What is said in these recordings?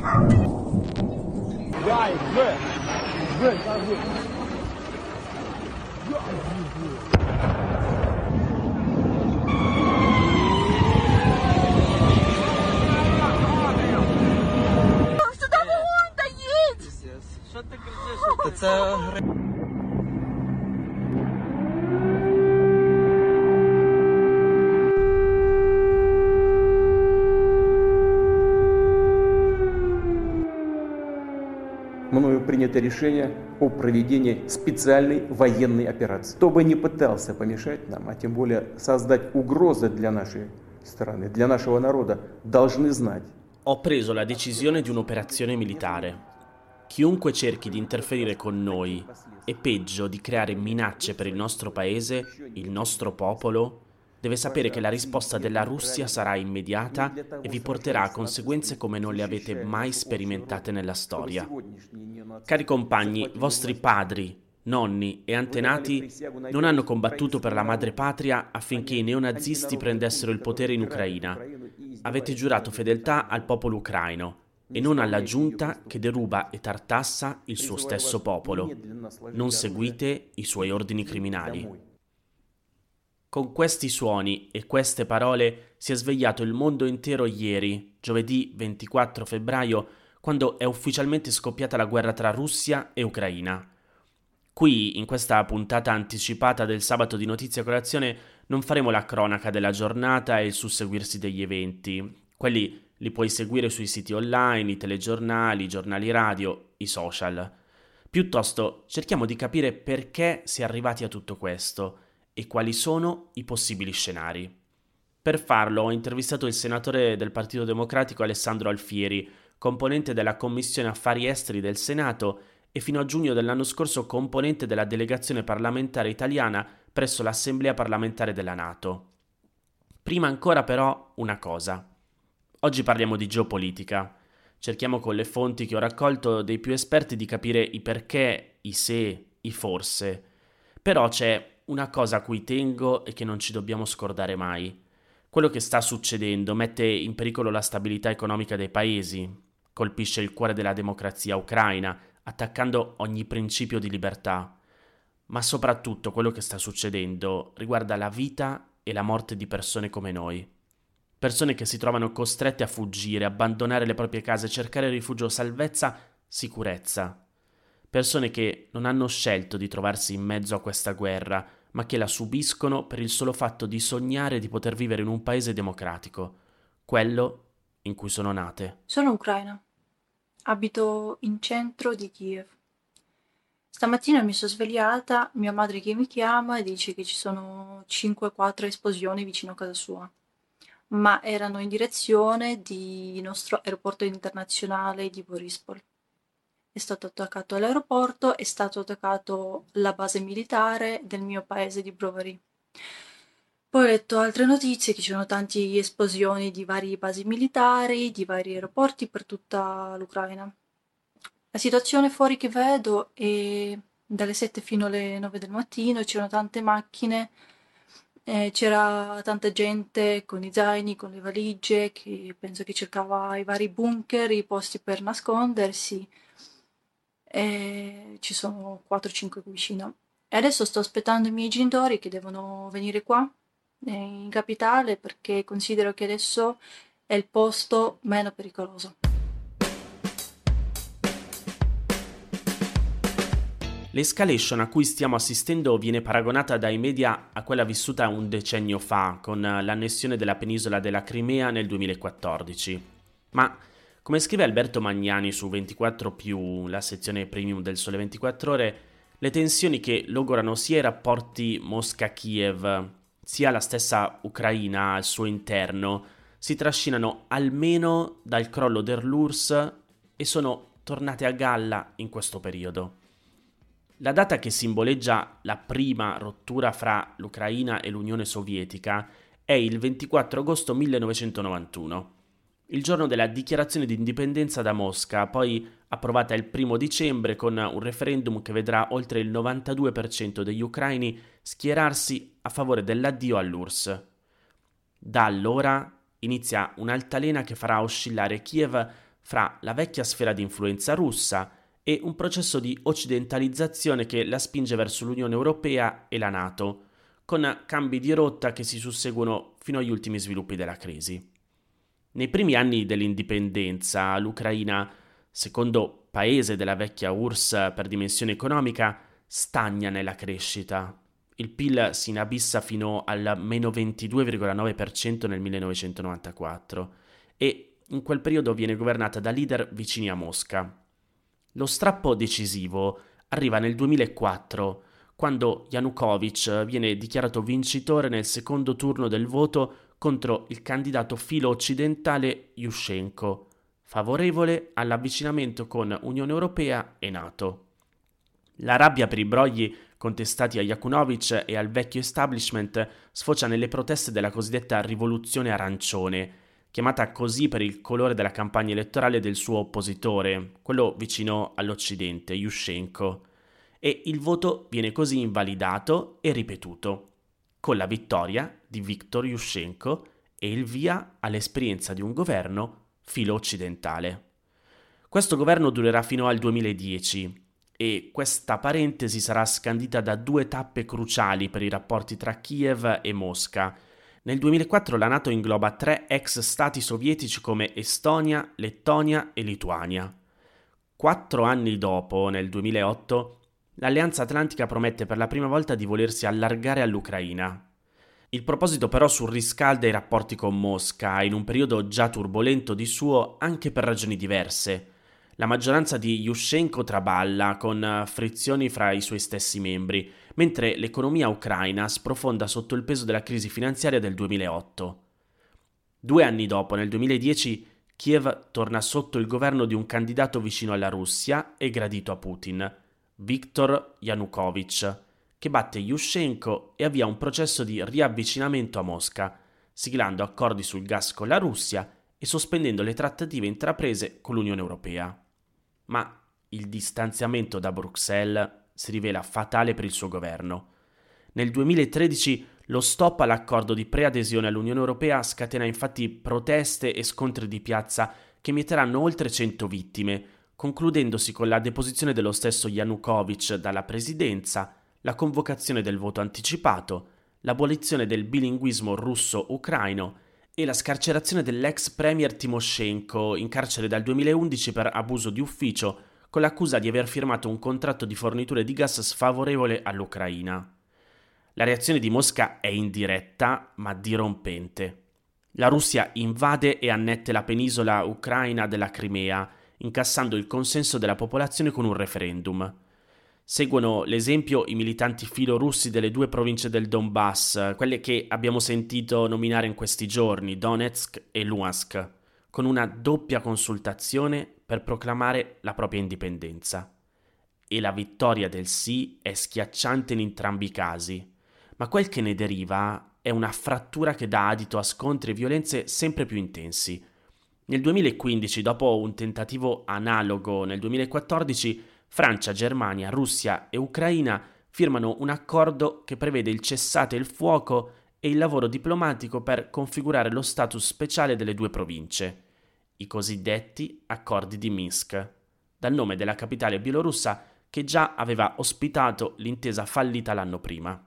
Right, good. Good, that's принято решение о проведении специальной военной операции. Кто бы ни пытался помешать нам, а тем более создать угрозы для нашей страны, для нашего народа, должны знать. Ho preso la decisione di un'operazione militare. Chiunque cerchi di interferire con noi e peggio di creare minacce per il nostro paese, il nostro popolo, deve sapere che la risposta della Russia sarà immediata e vi porterà a conseguenze come non le avete mai sperimentate nella storia. Cari compagni, vostri padri, nonni e antenati non hanno combattuto per la madrepatria affinché i neonazisti prendessero il potere in Ucraina. Avete giurato fedeltà al popolo ucraino e non alla giunta che deruba e tartassa il suo stesso popolo. Non seguite i suoi ordini criminali. Con questi suoni e queste parole si è svegliato il mondo intero ieri, giovedì 24 febbraio, quando è ufficialmente scoppiata la guerra tra Russia e Ucraina. Qui, in questa puntata anticipata del sabato di Notizia Colazione, non faremo la cronaca della giornata e il susseguirsi degli eventi. Quelli li puoi seguire sui siti online, i telegiornali, i giornali radio, i social. Piuttosto cerchiamo di capire perché si è arrivati a tutto questo e quali sono i possibili scenari. Per farlo ho intervistato il senatore del Partito Democratico Alessandro Alfieri, componente della Commissione Affari Esteri del Senato e fino a giugno dell'anno scorso componente della delegazione parlamentare italiana presso l'Assemblea parlamentare della Nato. Prima ancora però una cosa. Oggi parliamo di geopolitica. Cerchiamo con le fonti che ho raccolto dei più esperti di capire i perché, i se, i forse. Però c'è una cosa a cui tengo e che non ci dobbiamo scordare mai. Quello che sta succedendo mette in pericolo la stabilità economica dei paesi, colpisce il cuore della democrazia ucraina, attaccando ogni principio di libertà. Ma soprattutto quello che sta succedendo riguarda la vita e la morte di persone come noi persone che si trovano costrette a fuggire, abbandonare le proprie case, cercare rifugio, salvezza, sicurezza. Persone che non hanno scelto di trovarsi in mezzo a questa guerra, ma che la subiscono per il solo fatto di sognare di poter vivere in un paese democratico, quello in cui sono nate. Sono ucraina. Abito in centro di Kiev. Stamattina mi sono svegliata, mia madre che mi chiama e dice che ci sono 5-4 esplosioni vicino a casa sua ma erano in direzione di nostro aeroporto internazionale di Borispol. È stato attaccato l'aeroporto, è stato attaccato la base militare del mio paese di Brovary. Poi ho letto altre notizie che ci sono tante esplosioni di varie basi militari, di vari aeroporti per tutta l'Ucraina. La situazione fuori che vedo è dalle 7 fino alle 9 del mattino, c'erano tante macchine eh, c'era tanta gente con i zaini, con le valigie, che penso che cercava i vari bunker, i posti per nascondersi. E ci sono 4-5 qui vicino. E adesso sto aspettando i miei genitori che devono venire qua, eh, in capitale, perché considero che adesso è il posto meno pericoloso. L'escalation a cui stiamo assistendo viene paragonata dai media a quella vissuta un decennio fa, con l'annessione della penisola della Crimea nel 2014. Ma, come scrive Alberto Magnani su 24, la sezione premium del Sole 24 Ore, le tensioni che logorano sia i rapporti Mosca-Kiev, sia la stessa Ucraina al suo interno, si trascinano almeno dal crollo dell'URSS e sono tornate a galla in questo periodo. La data che simboleggia la prima rottura fra l'Ucraina e l'Unione Sovietica è il 24 agosto 1991, il giorno della dichiarazione di indipendenza da Mosca, poi approvata il 1 dicembre con un referendum che vedrà oltre il 92% degli ucraini schierarsi a favore dell'addio all'URSS. Da allora inizia un'altalena che farà oscillare Kiev fra la vecchia sfera di influenza russa e un processo di occidentalizzazione che la spinge verso l'Unione Europea e la Nato, con cambi di rotta che si susseguono fino agli ultimi sviluppi della crisi. Nei primi anni dell'indipendenza, l'Ucraina, secondo paese della vecchia URSS per dimensione economica, stagna nella crescita. Il PIL si inabissa fino al meno 22,9% nel 1994 e in quel periodo viene governata da leader vicini a Mosca. Lo strappo decisivo arriva nel 2004 quando Yanukovych viene dichiarato vincitore nel secondo turno del voto contro il candidato filo occidentale Yushchenko, favorevole all'avvicinamento con Unione Europea e Nato. La rabbia per i brogli contestati a Yakunovich e al vecchio establishment sfocia nelle proteste della cosiddetta rivoluzione arancione, chiamata così per il colore della campagna elettorale del suo oppositore, quello vicino all'Occidente, Yushchenko e il voto viene così invalidato e ripetuto, con la vittoria di Viktor Yushchenko e il via all'esperienza di un governo filo occidentale. Questo governo durerà fino al 2010 e questa parentesi sarà scandita da due tappe cruciali per i rapporti tra Kiev e Mosca. Nel 2004 la Nato ingloba tre ex stati sovietici come Estonia, Lettonia e Lituania. Quattro anni dopo, nel 2008, l'Alleanza Atlantica promette per la prima volta di volersi allargare all'Ucraina. Il proposito però surriscalda i rapporti con Mosca in un periodo già turbolento di suo anche per ragioni diverse. La maggioranza di Yushchenko traballa con frizioni fra i suoi stessi membri, mentre l'economia ucraina sprofonda sotto il peso della crisi finanziaria del 2008. Due anni dopo, nel 2010, Kiev torna sotto il governo di un candidato vicino alla Russia e gradito a Putin, Viktor Yanukovych, che batte Yushchenko e avvia un processo di riavvicinamento a Mosca, siglando accordi sul gas con la Russia e sospendendo le trattative intraprese con l'Unione Europea. Ma il distanziamento da Bruxelles si rivela fatale per il suo governo. Nel 2013 lo stop all'accordo di preadesione all'Unione Europea scatena infatti proteste e scontri di piazza che mieteranno oltre 100 vittime, concludendosi con la deposizione dello stesso Yanukovych dalla presidenza, la convocazione del voto anticipato, l'abolizione del bilinguismo russo-ucraino e la scarcerazione dell'ex premier Timoshenko in carcere dal 2011 per abuso di ufficio con l'accusa di aver firmato un contratto di forniture di gas sfavorevole all'Ucraina. La reazione di Mosca è indiretta ma dirompente. La Russia invade e annette la penisola ucraina della Crimea, incassando il consenso della popolazione con un referendum. Seguono l'esempio i militanti filorussi delle due province del Donbass, quelle che abbiamo sentito nominare in questi giorni, Donetsk e Luhansk, con una doppia consultazione per proclamare la propria indipendenza. E la vittoria del sì è schiacciante in entrambi i casi, ma quel che ne deriva è una frattura che dà adito a scontri e violenze sempre più intensi, nel 2015, dopo un tentativo analogo nel 2014, Francia, Germania, Russia e Ucraina firmano un accordo che prevede il cessate il fuoco e il lavoro diplomatico per configurare lo status speciale delle due province, i cosiddetti accordi di Minsk, dal nome della capitale bielorussa che già aveva ospitato l'intesa fallita l'anno prima.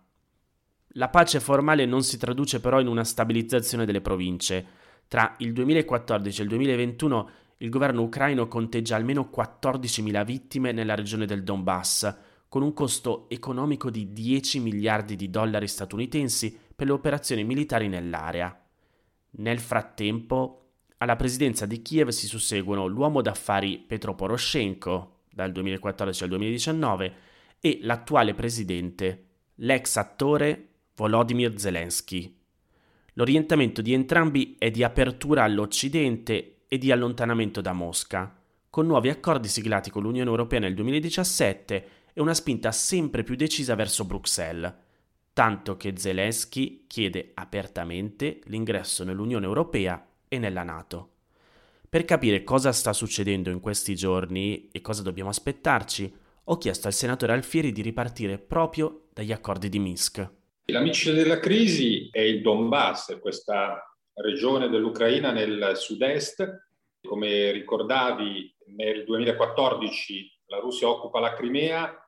La pace formale non si traduce però in una stabilizzazione delle province, tra il 2014 e il 2021 il governo ucraino conteggia almeno 14.000 vittime nella regione del Donbass, con un costo economico di 10 miliardi di dollari statunitensi per le operazioni militari nell'area. Nel frattempo, alla presidenza di Kiev si susseguono l'uomo d'affari Petro Poroshenko, dal 2014 al 2019, e l'attuale presidente, l'ex attore Volodymyr Zelensky. L'orientamento di entrambi è di apertura all'Occidente e di allontanamento da Mosca, con nuovi accordi siglati con l'Unione Europea nel 2017 e una spinta sempre più decisa verso Bruxelles, tanto che Zelensky chiede apertamente l'ingresso nell'Unione Europea e nella Nato. Per capire cosa sta succedendo in questi giorni e cosa dobbiamo aspettarci, ho chiesto al senatore Alfieri di ripartire proprio dagli accordi di Minsk. La miccia della crisi è il Donbass, questa regione dell'Ucraina nel sud-est Come ricordavi, nel 2014 la Russia occupa la Crimea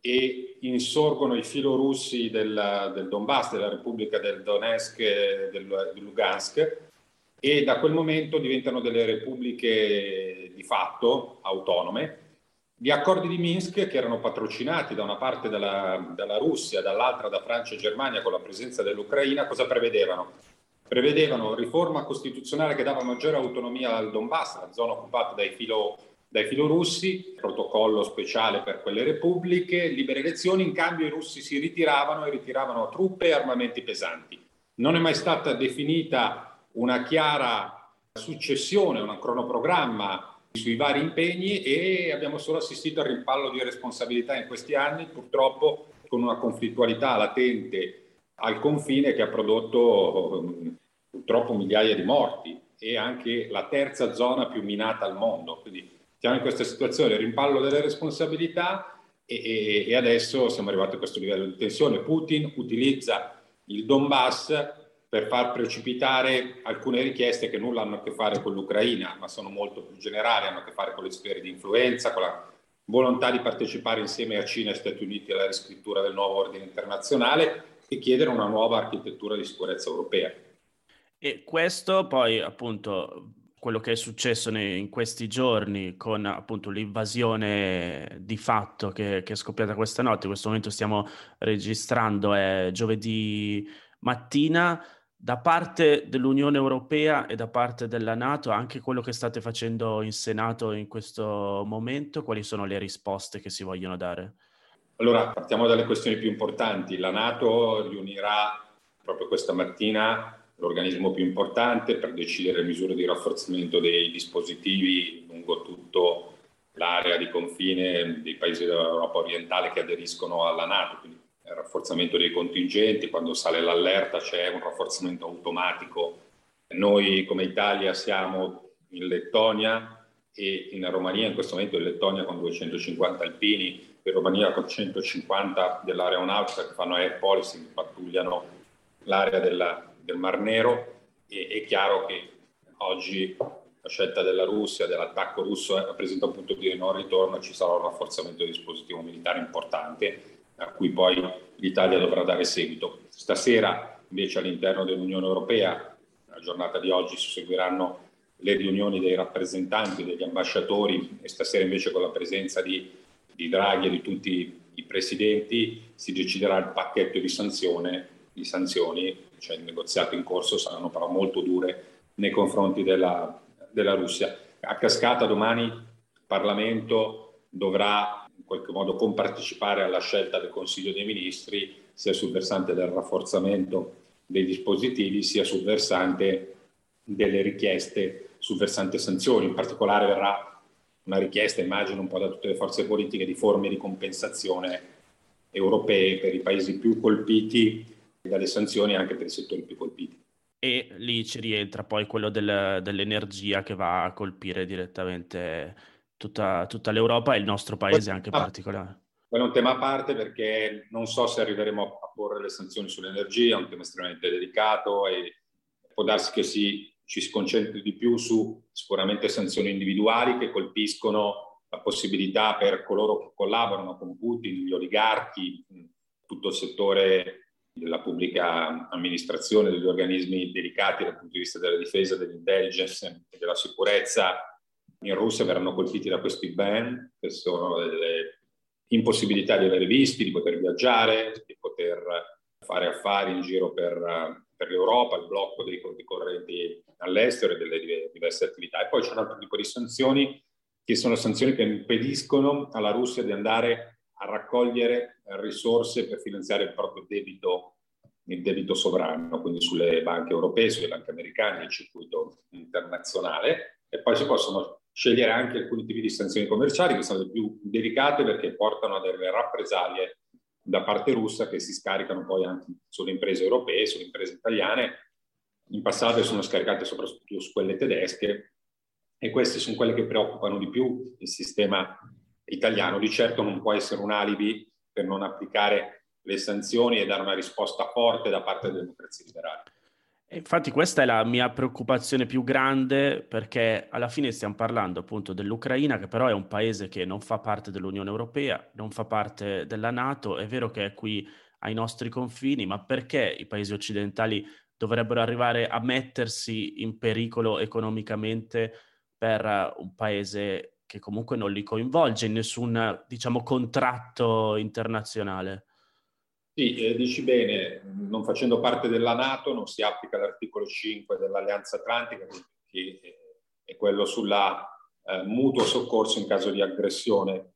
e insorgono i filorussi del, del Donbass, della Repubblica del Donetsk e del, del Lugansk, e da quel momento diventano delle repubbliche di fatto autonome. Gli accordi di Minsk, che erano patrocinati da una parte dalla, dalla Russia, dall'altra da Francia e Germania con la presenza dell'Ucraina, cosa prevedevano? Prevedevano riforma costituzionale che dava maggiore autonomia al Donbass, la zona occupata dai filo dai filorussi, protocollo speciale per quelle repubbliche, libere elezioni, in cambio i russi si ritiravano e ritiravano truppe e armamenti pesanti. Non è mai stata definita una chiara successione, un cronoprogramma sui vari impegni e abbiamo solo assistito al rimpallo di responsabilità in questi anni, purtroppo con una conflittualità latente al confine che ha prodotto purtroppo migliaia di morti e anche la terza zona più minata al mondo. Quindi siamo in questa situazione, rimpallo delle responsabilità e, e, e adesso siamo arrivati a questo livello di tensione. Putin utilizza il Donbass per far precipitare alcune richieste che nulla hanno a che fare con l'Ucraina, ma sono molto più generali, hanno a che fare con le sfere di influenza, con la volontà di partecipare insieme a Cina e Stati Uniti alla riscrittura del nuovo ordine internazionale e chiedere una nuova architettura di sicurezza europea. E questo poi appunto quello che è successo in questi giorni con appunto l'invasione di fatto che, che, è scoppiata questa notte. In questo momento stiamo registrando, è giovedì mattina. Da parte dell'Unione Europea e da parte della Nato, anche quello che state facendo in Senato in questo momento, quali sono le risposte che si vogliono dare? Allora, partiamo dalle questioni più importanti. La Nato riunirà proprio questa mattina l'organismo più importante per decidere misure di rafforzamento dei dispositivi lungo tutto l'area di confine dei paesi dell'Europa orientale che aderiscono alla Nato, quindi rafforzamento dei contingenti, quando sale l'allerta c'è un rafforzamento automatico. Noi come Italia siamo in Lettonia e in Romania, in questo momento in Lettonia con 250 alpini, in Romania con 150 dell'aeronautica che fanno air policing, pattugliano l'area della, del Mar Nero e è chiaro che oggi la scelta della Russia, dell'attacco russo rappresenta un punto di non ritorno, ci sarà un rafforzamento del dispositivo militare importante a cui poi l'Italia dovrà dare seguito. Stasera invece all'interno dell'Unione Europea, la giornata di oggi, si seguiranno le riunioni dei rappresentanti, degli ambasciatori e stasera invece con la presenza di, di Draghi e di tutti i presidenti si deciderà il pacchetto di, sanzione, di sanzioni cioè il negoziato in corso, saranno però molto dure nei confronti della, della Russia. A cascata domani il Parlamento dovrà in qualche modo compartecipare alla scelta del Consiglio dei Ministri sia sul versante del rafforzamento dei dispositivi sia sul versante delle richieste sul versante sanzioni. In particolare verrà una richiesta, immagino, un po' da tutte le forze politiche di forme di compensazione europee per i paesi più colpiti dalle sanzioni anche per i settori più colpiti. E lì ci rientra poi quello del, dell'energia che va a colpire direttamente tutta, tutta l'Europa e il nostro paese anche in particolare. Quello è un tema a parte perché non so se arriveremo a porre le sanzioni sull'energia, è un tema estremamente delicato e può darsi che si, ci si concentri di più su sicuramente sanzioni individuali che colpiscono la possibilità per coloro che collaborano con Putin, gli oligarchi, tutto il settore della pubblica amministrazione, degli organismi delicati dal punto di vista della difesa, dell'intelligence e della sicurezza in Russia verranno colpiti da questi ban, che sono delle impossibilità di avere visti, di poter viaggiare, di poter fare affari in giro per, per l'Europa, il blocco dei conti correnti all'estero e delle diverse attività. E poi c'è un altro tipo di sanzioni che sono sanzioni che impediscono alla Russia di andare a raccogliere risorse per finanziare il proprio debito, il debito sovrano, quindi sulle banche europee, sulle banche americane, nel circuito internazionale. E poi si possono scegliere anche alcuni tipi di sanzioni commerciali che sono le più delicate perché portano a delle rappresaglie da parte russa che si scaricano poi anche sulle imprese europee, sulle imprese italiane. In passato sono scaricate soprattutto su quelle tedesche e queste sono quelle che preoccupano di più il sistema italiano. Di certo non può essere un alibi per non applicare le sanzioni e dare una risposta forte da parte delle democrazie liberali. Infatti questa è la mia preoccupazione più grande perché alla fine stiamo parlando appunto dell'Ucraina che però è un paese che non fa parte dell'Unione Europea, non fa parte della Nato, è vero che è qui ai nostri confini, ma perché i paesi occidentali dovrebbero arrivare a mettersi in pericolo economicamente per un paese che comunque non li coinvolge in nessun, diciamo, contratto internazionale? Sì, eh, dici bene, non facendo parte della Nato non si applica l'articolo 5 dell'Alleanza Atlantica, che è quello sulla eh, mutuo soccorso in caso di aggressione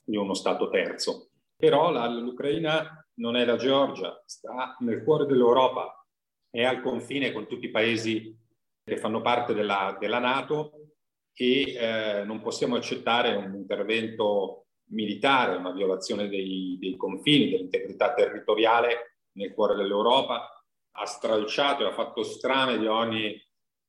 di uno Stato terzo. Però la, l'Ucraina non è la Georgia, sta nel cuore dell'Europa, è al confine con tutti i paesi che fanno parte della, della Nato e eh, non possiamo accettare un intervento militare, una violazione dei, dei confini, dell'integrità territoriale nel cuore dell'Europa, ha stralciato e ha fatto strame di ogni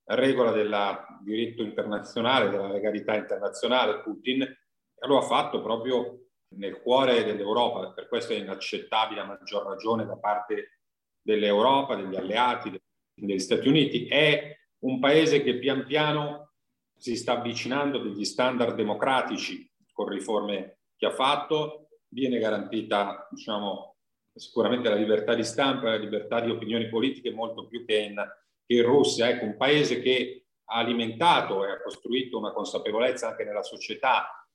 regola del diritto internazionale, della legalità internazionale Putin, e lo ha fatto proprio nel cuore dell'Europa. Per questo è inaccettabile a maggior ragione da parte dell'Europa, degli alleati, degli Stati Uniti. È un paese che pian piano si sta avvicinando degli standard democratici con riforme che ha fatto, viene garantita diciamo, sicuramente la libertà di stampa la libertà di opinioni politiche molto più che in, che in Russia. Ecco, un paese che ha alimentato e ha costruito una consapevolezza anche nella società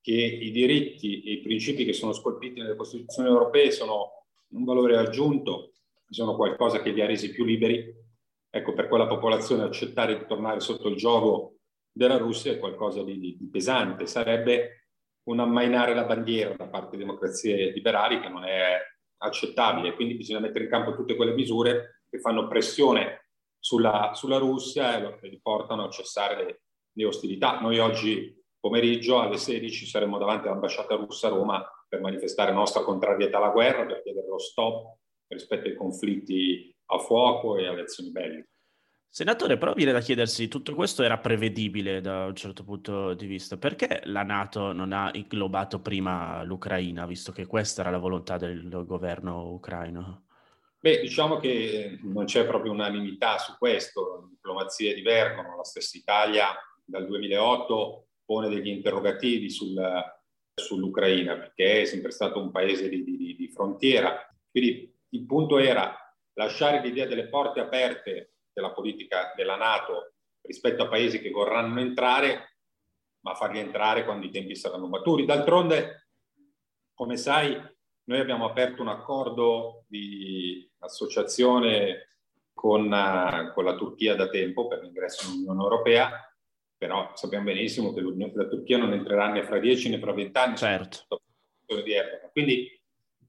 che i diritti e i principi che sono scolpiti nelle Costituzioni europee sono un valore aggiunto, sono qualcosa che li ha resi più liberi. Ecco, per quella popolazione accettare di tornare sotto il gioco della Russia è qualcosa di, di, di pesante. Sarebbe un ammainare la bandiera da parte delle democrazie liberali che non è accettabile. Quindi bisogna mettere in campo tutte quelle misure che fanno pressione sulla, sulla Russia e li portano a cessare le, le, ostilità. Noi oggi pomeriggio alle 16 saremo davanti all'ambasciata russa a Roma per manifestare nostra contrarietà alla guerra, per chiedere lo stop rispetto ai conflitti a fuoco e alle azioni belliche. Senatore, però viene da chiedersi, tutto questo era prevedibile da un certo punto di vista, perché la Nato non ha inglobato prima l'Ucraina, visto che questa era la volontà del governo ucraino? Beh, diciamo che non c'è proprio unanimità su questo, le diplomazie divergono, la stessa Italia dal 2008 pone degli interrogativi sul, sull'Ucraina, perché è sempre stato un paese di, di, di frontiera. Quindi il punto era lasciare l'idea delle porte aperte della politica della Nato rispetto a paesi che vorranno entrare, ma farli entrare quando i tempi saranno maturi. D'altronde, come sai, noi abbiamo aperto un accordo di associazione con, uh, con la Turchia da tempo per l'ingresso nell'Unione Europea, però sappiamo benissimo che la Turchia non entrerà né fra dieci né fra vent'anni. Certo. Quindi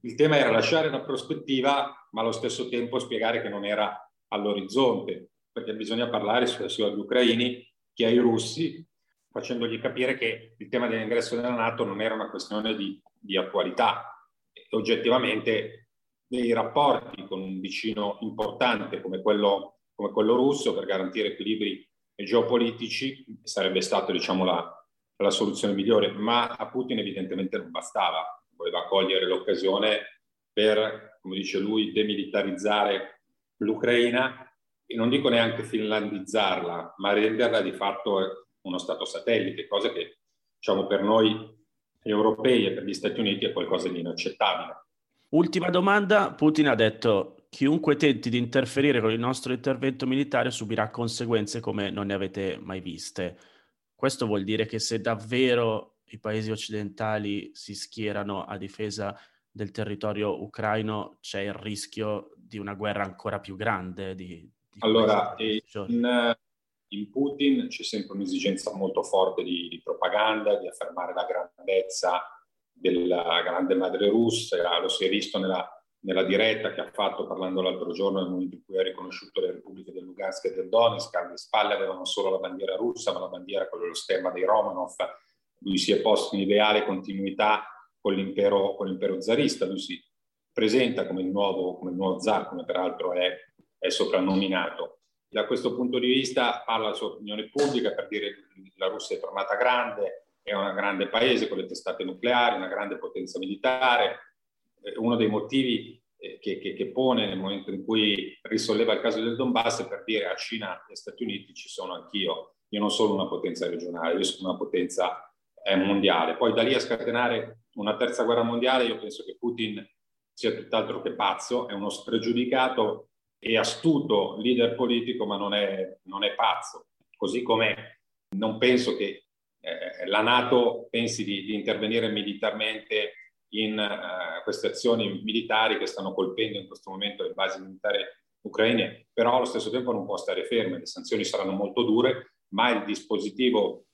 il tema era lasciare la prospettiva, ma allo stesso tempo spiegare che non era all'orizzonte, perché bisogna parlare sia agli ucraini che ai russi, facendogli capire che il tema dell'ingresso nella Nato non era una questione di, di attualità. Oggettivamente dei rapporti con un vicino importante come quello, come quello russo per garantire equilibri geopolitici sarebbe stata diciamo, la, la soluzione migliore, ma a Putin evidentemente non bastava, voleva cogliere l'occasione per, come dice lui, demilitarizzare l'Ucraina e non dico neanche finlandizzarla, ma renderla di fatto uno Stato satellite, cosa che diciamo per noi europei e per gli Stati Uniti è qualcosa di inaccettabile. Ultima domanda, Putin ha detto chiunque tenti di interferire con il nostro intervento militare subirà conseguenze come non ne avete mai viste. Questo vuol dire che se davvero i paesi occidentali si schierano a difesa del territorio ucraino c'è il rischio di una guerra ancora più grande? Di, di allora, in, in, Putin c'è sempre un'esigenza molto forte di, di, propaganda, di affermare la grandezza della grande madre russa, lo si è visto nella, nella diretta che ha fatto parlando l'altro giorno nel momento in cui ha riconosciuto le repubbliche del Lugansk e del Donetsk, alle spalle avevano solo la bandiera russa, ma la bandiera, quello lo stemma dei Romanov, lui si è posto in ideale continuità con l'impero, con l'impero zarista, lui si presenta come il nuovo, come il nuovo zar, come peraltro è, è soprannominato. Da questo punto di vista parla la sua opinione pubblica per dire che la Russia è tornata grande, è un grande paese con le testate nucleari, una grande potenza militare. Uno dei motivi eh, che, che, che, pone nel momento in cui risolleva il caso del Donbass per dire a Cina e Stati Uniti ci sono anch'io. Io non sono una potenza regionale, io sono una potenza eh, mondiale. Poi da lì a scatenare una terza guerra mondiale, io penso che Putin sia tutt'altro che pazzo, è uno spregiudicato e astuto leader politico, ma non è, non è pazzo. Così come non penso che eh, la Nato pensi di, di intervenire militarmente in uh, queste azioni militari che stanno colpendo in questo momento le basi militari ucraine, però allo stesso tempo non può stare ferme, le sanzioni saranno molto dure, ma il dispositivo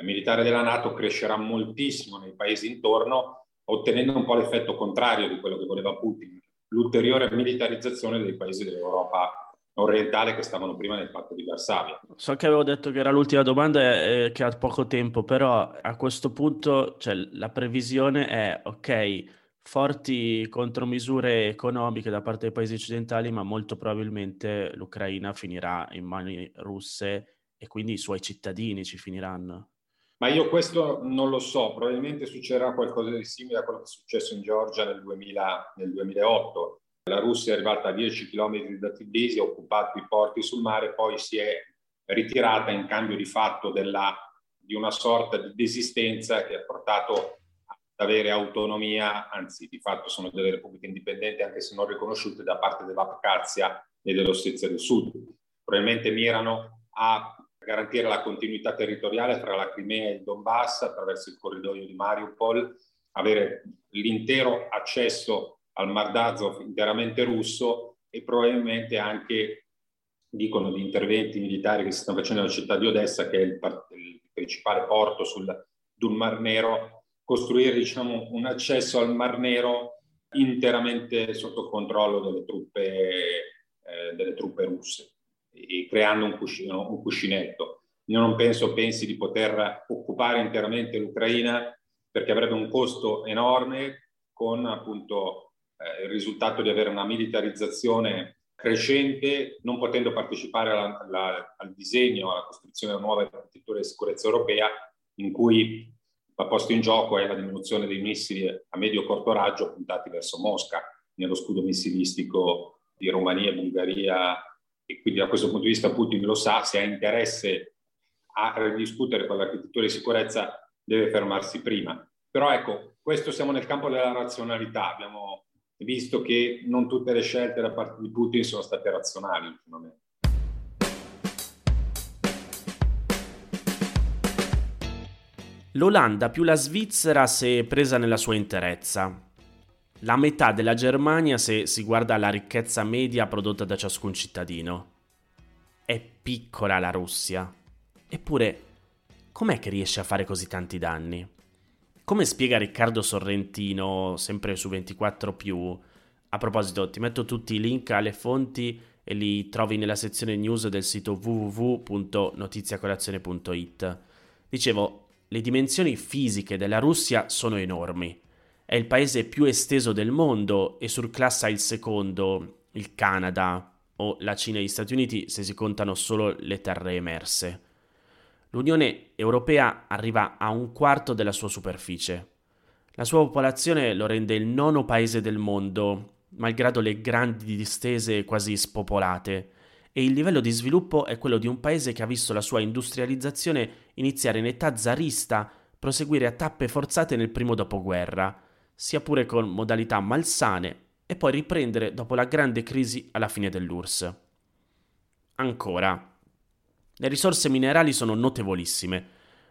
militare della Nato crescerà moltissimo nei paesi intorno, ottenendo un po' l'effetto contrario di quello che voleva Putin, l'ulteriore militarizzazione dei paesi dell'Europa orientale che stavano prima nel patto di Varsavia. So che avevo detto che era l'ultima domanda e che ha poco tempo, però a questo punto cioè, la previsione è ok, forti contromisure economiche da parte dei paesi occidentali, ma molto probabilmente l'Ucraina finirà in mani russe e quindi i suoi cittadini ci finiranno. Ma io questo non lo so, probabilmente succederà qualcosa di simile a quello che è successo in Georgia nel, 2000, nel 2008 la Russia è arrivata a 10 km da Tbilisi, ha occupato i porti sul mare, poi si è ritirata in cambio di fatto della, di una sorta di desistenza che ha portato ad avere autonomia, anzi di fatto sono delle repubbliche indipendenti anche se non riconosciute da parte dell'Abkhazia e dell'Ossetia del Sud. Probabilmente mirano a garantire la continuità territoriale tra la Crimea e il Donbass attraverso il corridoio di Mariupol, avere l'intero accesso al Mar d'Azov interamente russo e probabilmente anche, dicono, di interventi militari che si stanno facendo nella città di Odessa, che è il, il principale porto sul sul Mar Nero, costruire diciamo, un accesso al Mar Nero interamente sotto controllo delle truppe, eh, delle truppe russe e creando un, cuscino, un cuscinetto. Io non penso pensi di poter occupare interamente l'Ucraina perché avrebbe un costo enorme con appunto eh, il risultato di avere una militarizzazione crescente, non potendo partecipare alla, alla, al disegno, alla costruzione della nuova architettura di sicurezza europea, in cui la posta in gioco è la diminuzione dei missili a medio-corto raggio puntati verso Mosca, nello scudo missilistico di Romania e Bulgaria. E quindi da questo punto di vista Putin lo sa, se ha interesse a ridiscutere quell'architettura di sicurezza deve fermarsi prima. Però ecco, questo siamo nel campo della razionalità, abbiamo visto che non tutte le scelte da parte di Putin sono state razionali ultimamente. L'Olanda più la Svizzera se presa nella sua interezza. La metà della Germania se si guarda la ricchezza media prodotta da ciascun cittadino. È piccola la Russia. Eppure, com'è che riesce a fare così tanti danni? Come spiega Riccardo Sorrentino, sempre su 24 a proposito, ti metto tutti i link alle fonti e li trovi nella sezione news del sito www.notiziacolazione.it. Dicevo, le dimensioni fisiche della Russia sono enormi. È il paese più esteso del mondo e surclassa il secondo, il Canada, o la Cina e gli Stati Uniti se si contano solo le terre emerse. L'Unione Europea arriva a un quarto della sua superficie. La sua popolazione lo rende il nono paese del mondo, malgrado le grandi distese quasi spopolate, e il livello di sviluppo è quello di un paese che ha visto la sua industrializzazione iniziare in età zarista, proseguire a tappe forzate nel primo dopoguerra, sia pure con modalità malsane, e poi riprendere dopo la grande crisi alla fine dell'URSS. Ancora, le risorse minerali sono notevolissime.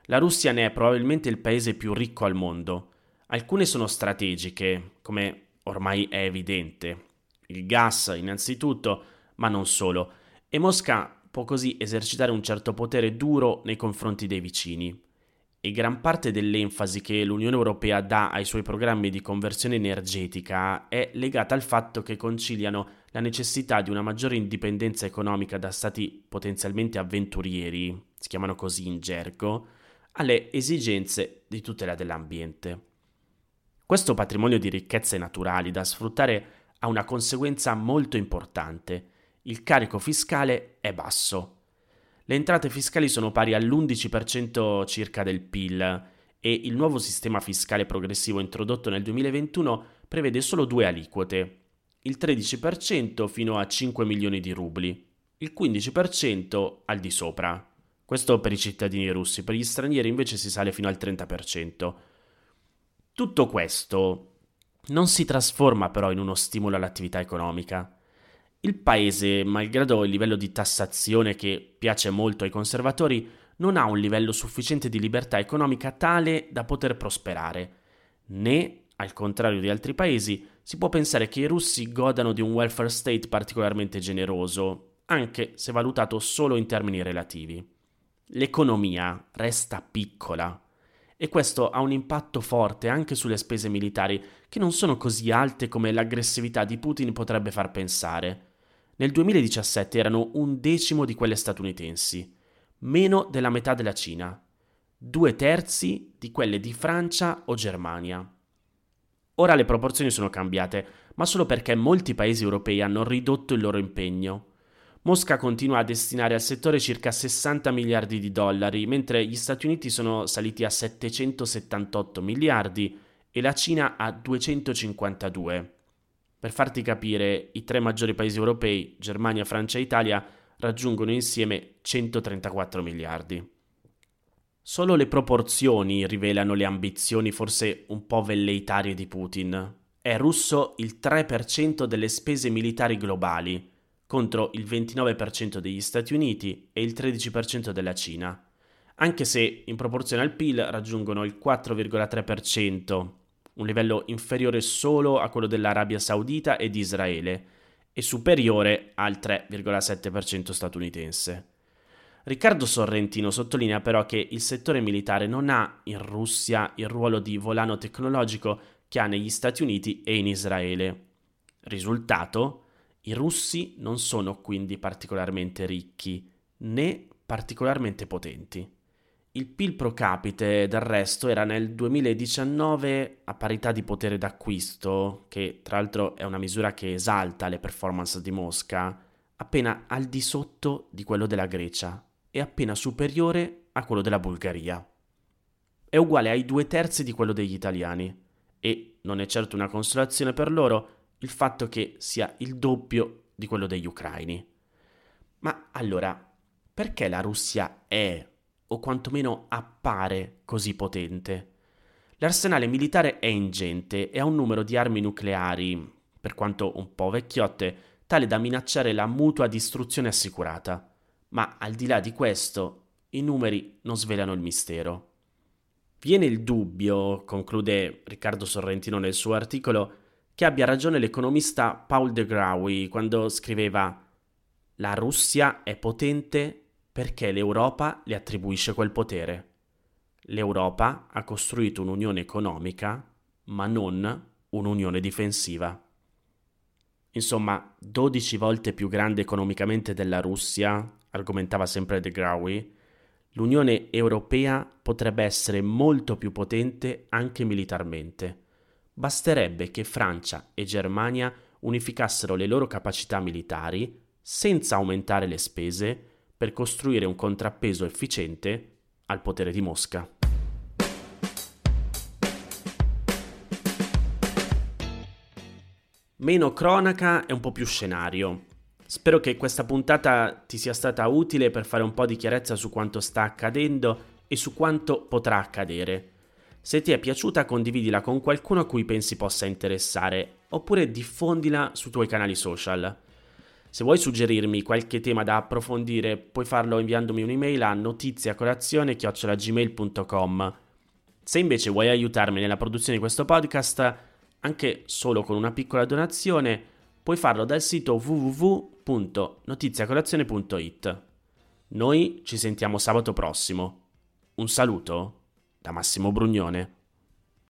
La Russia ne è probabilmente il paese più ricco al mondo. Alcune sono strategiche, come ormai è evidente. Il gas, innanzitutto, ma non solo. E Mosca può così esercitare un certo potere duro nei confronti dei vicini. E gran parte dell'enfasi che l'Unione Europea dà ai suoi programmi di conversione energetica è legata al fatto che conciliano la necessità di una maggiore indipendenza economica da stati potenzialmente avventurieri, si chiamano così in gergo, alle esigenze di tutela dell'ambiente. Questo patrimonio di ricchezze naturali da sfruttare ha una conseguenza molto importante. Il carico fiscale è basso. Le entrate fiscali sono pari all'11% circa del PIL e il nuovo sistema fiscale progressivo introdotto nel 2021 prevede solo due aliquote, il 13% fino a 5 milioni di rubli, il 15% al di sopra. Questo per i cittadini russi, per gli stranieri invece si sale fino al 30%. Tutto questo non si trasforma però in uno stimolo all'attività economica. Il paese, malgrado il livello di tassazione che piace molto ai conservatori, non ha un livello sufficiente di libertà economica tale da poter prosperare, né, al contrario di altri paesi, si può pensare che i russi godano di un welfare state particolarmente generoso, anche se valutato solo in termini relativi. L'economia resta piccola e questo ha un impatto forte anche sulle spese militari, che non sono così alte come l'aggressività di Putin potrebbe far pensare. Nel 2017 erano un decimo di quelle statunitensi, meno della metà della Cina, due terzi di quelle di Francia o Germania. Ora le proporzioni sono cambiate, ma solo perché molti paesi europei hanno ridotto il loro impegno. Mosca continua a destinare al settore circa 60 miliardi di dollari, mentre gli Stati Uniti sono saliti a 778 miliardi e la Cina a 252. Per farti capire, i tre maggiori paesi europei, Germania, Francia e Italia, raggiungono insieme 134 miliardi. Solo le proporzioni rivelano le ambizioni forse un po' velleitarie di Putin. È russo il 3% delle spese militari globali, contro il 29% degli Stati Uniti e il 13% della Cina, anche se in proporzione al PIL raggiungono il 4,3%, un livello inferiore solo a quello dell'Arabia Saudita e di Israele e superiore al 3,7% statunitense. Riccardo Sorrentino sottolinea però che il settore militare non ha in Russia il ruolo di volano tecnologico che ha negli Stati Uniti e in Israele. Risultato? I russi non sono quindi particolarmente ricchi né particolarmente potenti. Il PIL pro capite del resto era nel 2019 a parità di potere d'acquisto, che tra l'altro è una misura che esalta le performance di Mosca, appena al di sotto di quello della Grecia e appena superiore a quello della Bulgaria. È uguale ai due terzi di quello degli italiani e non è certo una consolazione per loro il fatto che sia il doppio di quello degli ucraini. Ma allora, perché la Russia è, o quantomeno appare, così potente? L'arsenale militare è ingente e ha un numero di armi nucleari, per quanto un po' vecchiotte, tale da minacciare la mutua distruzione assicurata. Ma al di là di questo, i numeri non svelano il mistero. Viene il dubbio, conclude Riccardo Sorrentino nel suo articolo, che abbia ragione l'economista Paul de Grauy quando scriveva La Russia è potente perché l'Europa le attribuisce quel potere. L'Europa ha costruito un'unione economica, ma non un'unione difensiva. Insomma, 12 volte più grande economicamente della Russia, argomentava sempre De Grauy, l'Unione Europea potrebbe essere molto più potente anche militarmente basterebbe che Francia e Germania unificassero le loro capacità militari senza aumentare le spese per costruire un contrappeso efficiente al potere di Mosca. Meno cronaca e un po' più scenario. Spero che questa puntata ti sia stata utile per fare un po' di chiarezza su quanto sta accadendo e su quanto potrà accadere. Se ti è piaciuta condividila con qualcuno a cui pensi possa interessare, oppure diffondila sui tuoi canali social. Se vuoi suggerirmi qualche tema da approfondire, puoi farlo inviandomi un'email a notiziacolazione.gmail.com. Se invece vuoi aiutarmi nella produzione di questo podcast, anche solo con una piccola donazione, puoi farlo dal sito www.notiziacolazione.it. Noi ci sentiamo sabato prossimo. Un saluto da Massimo Brugnone.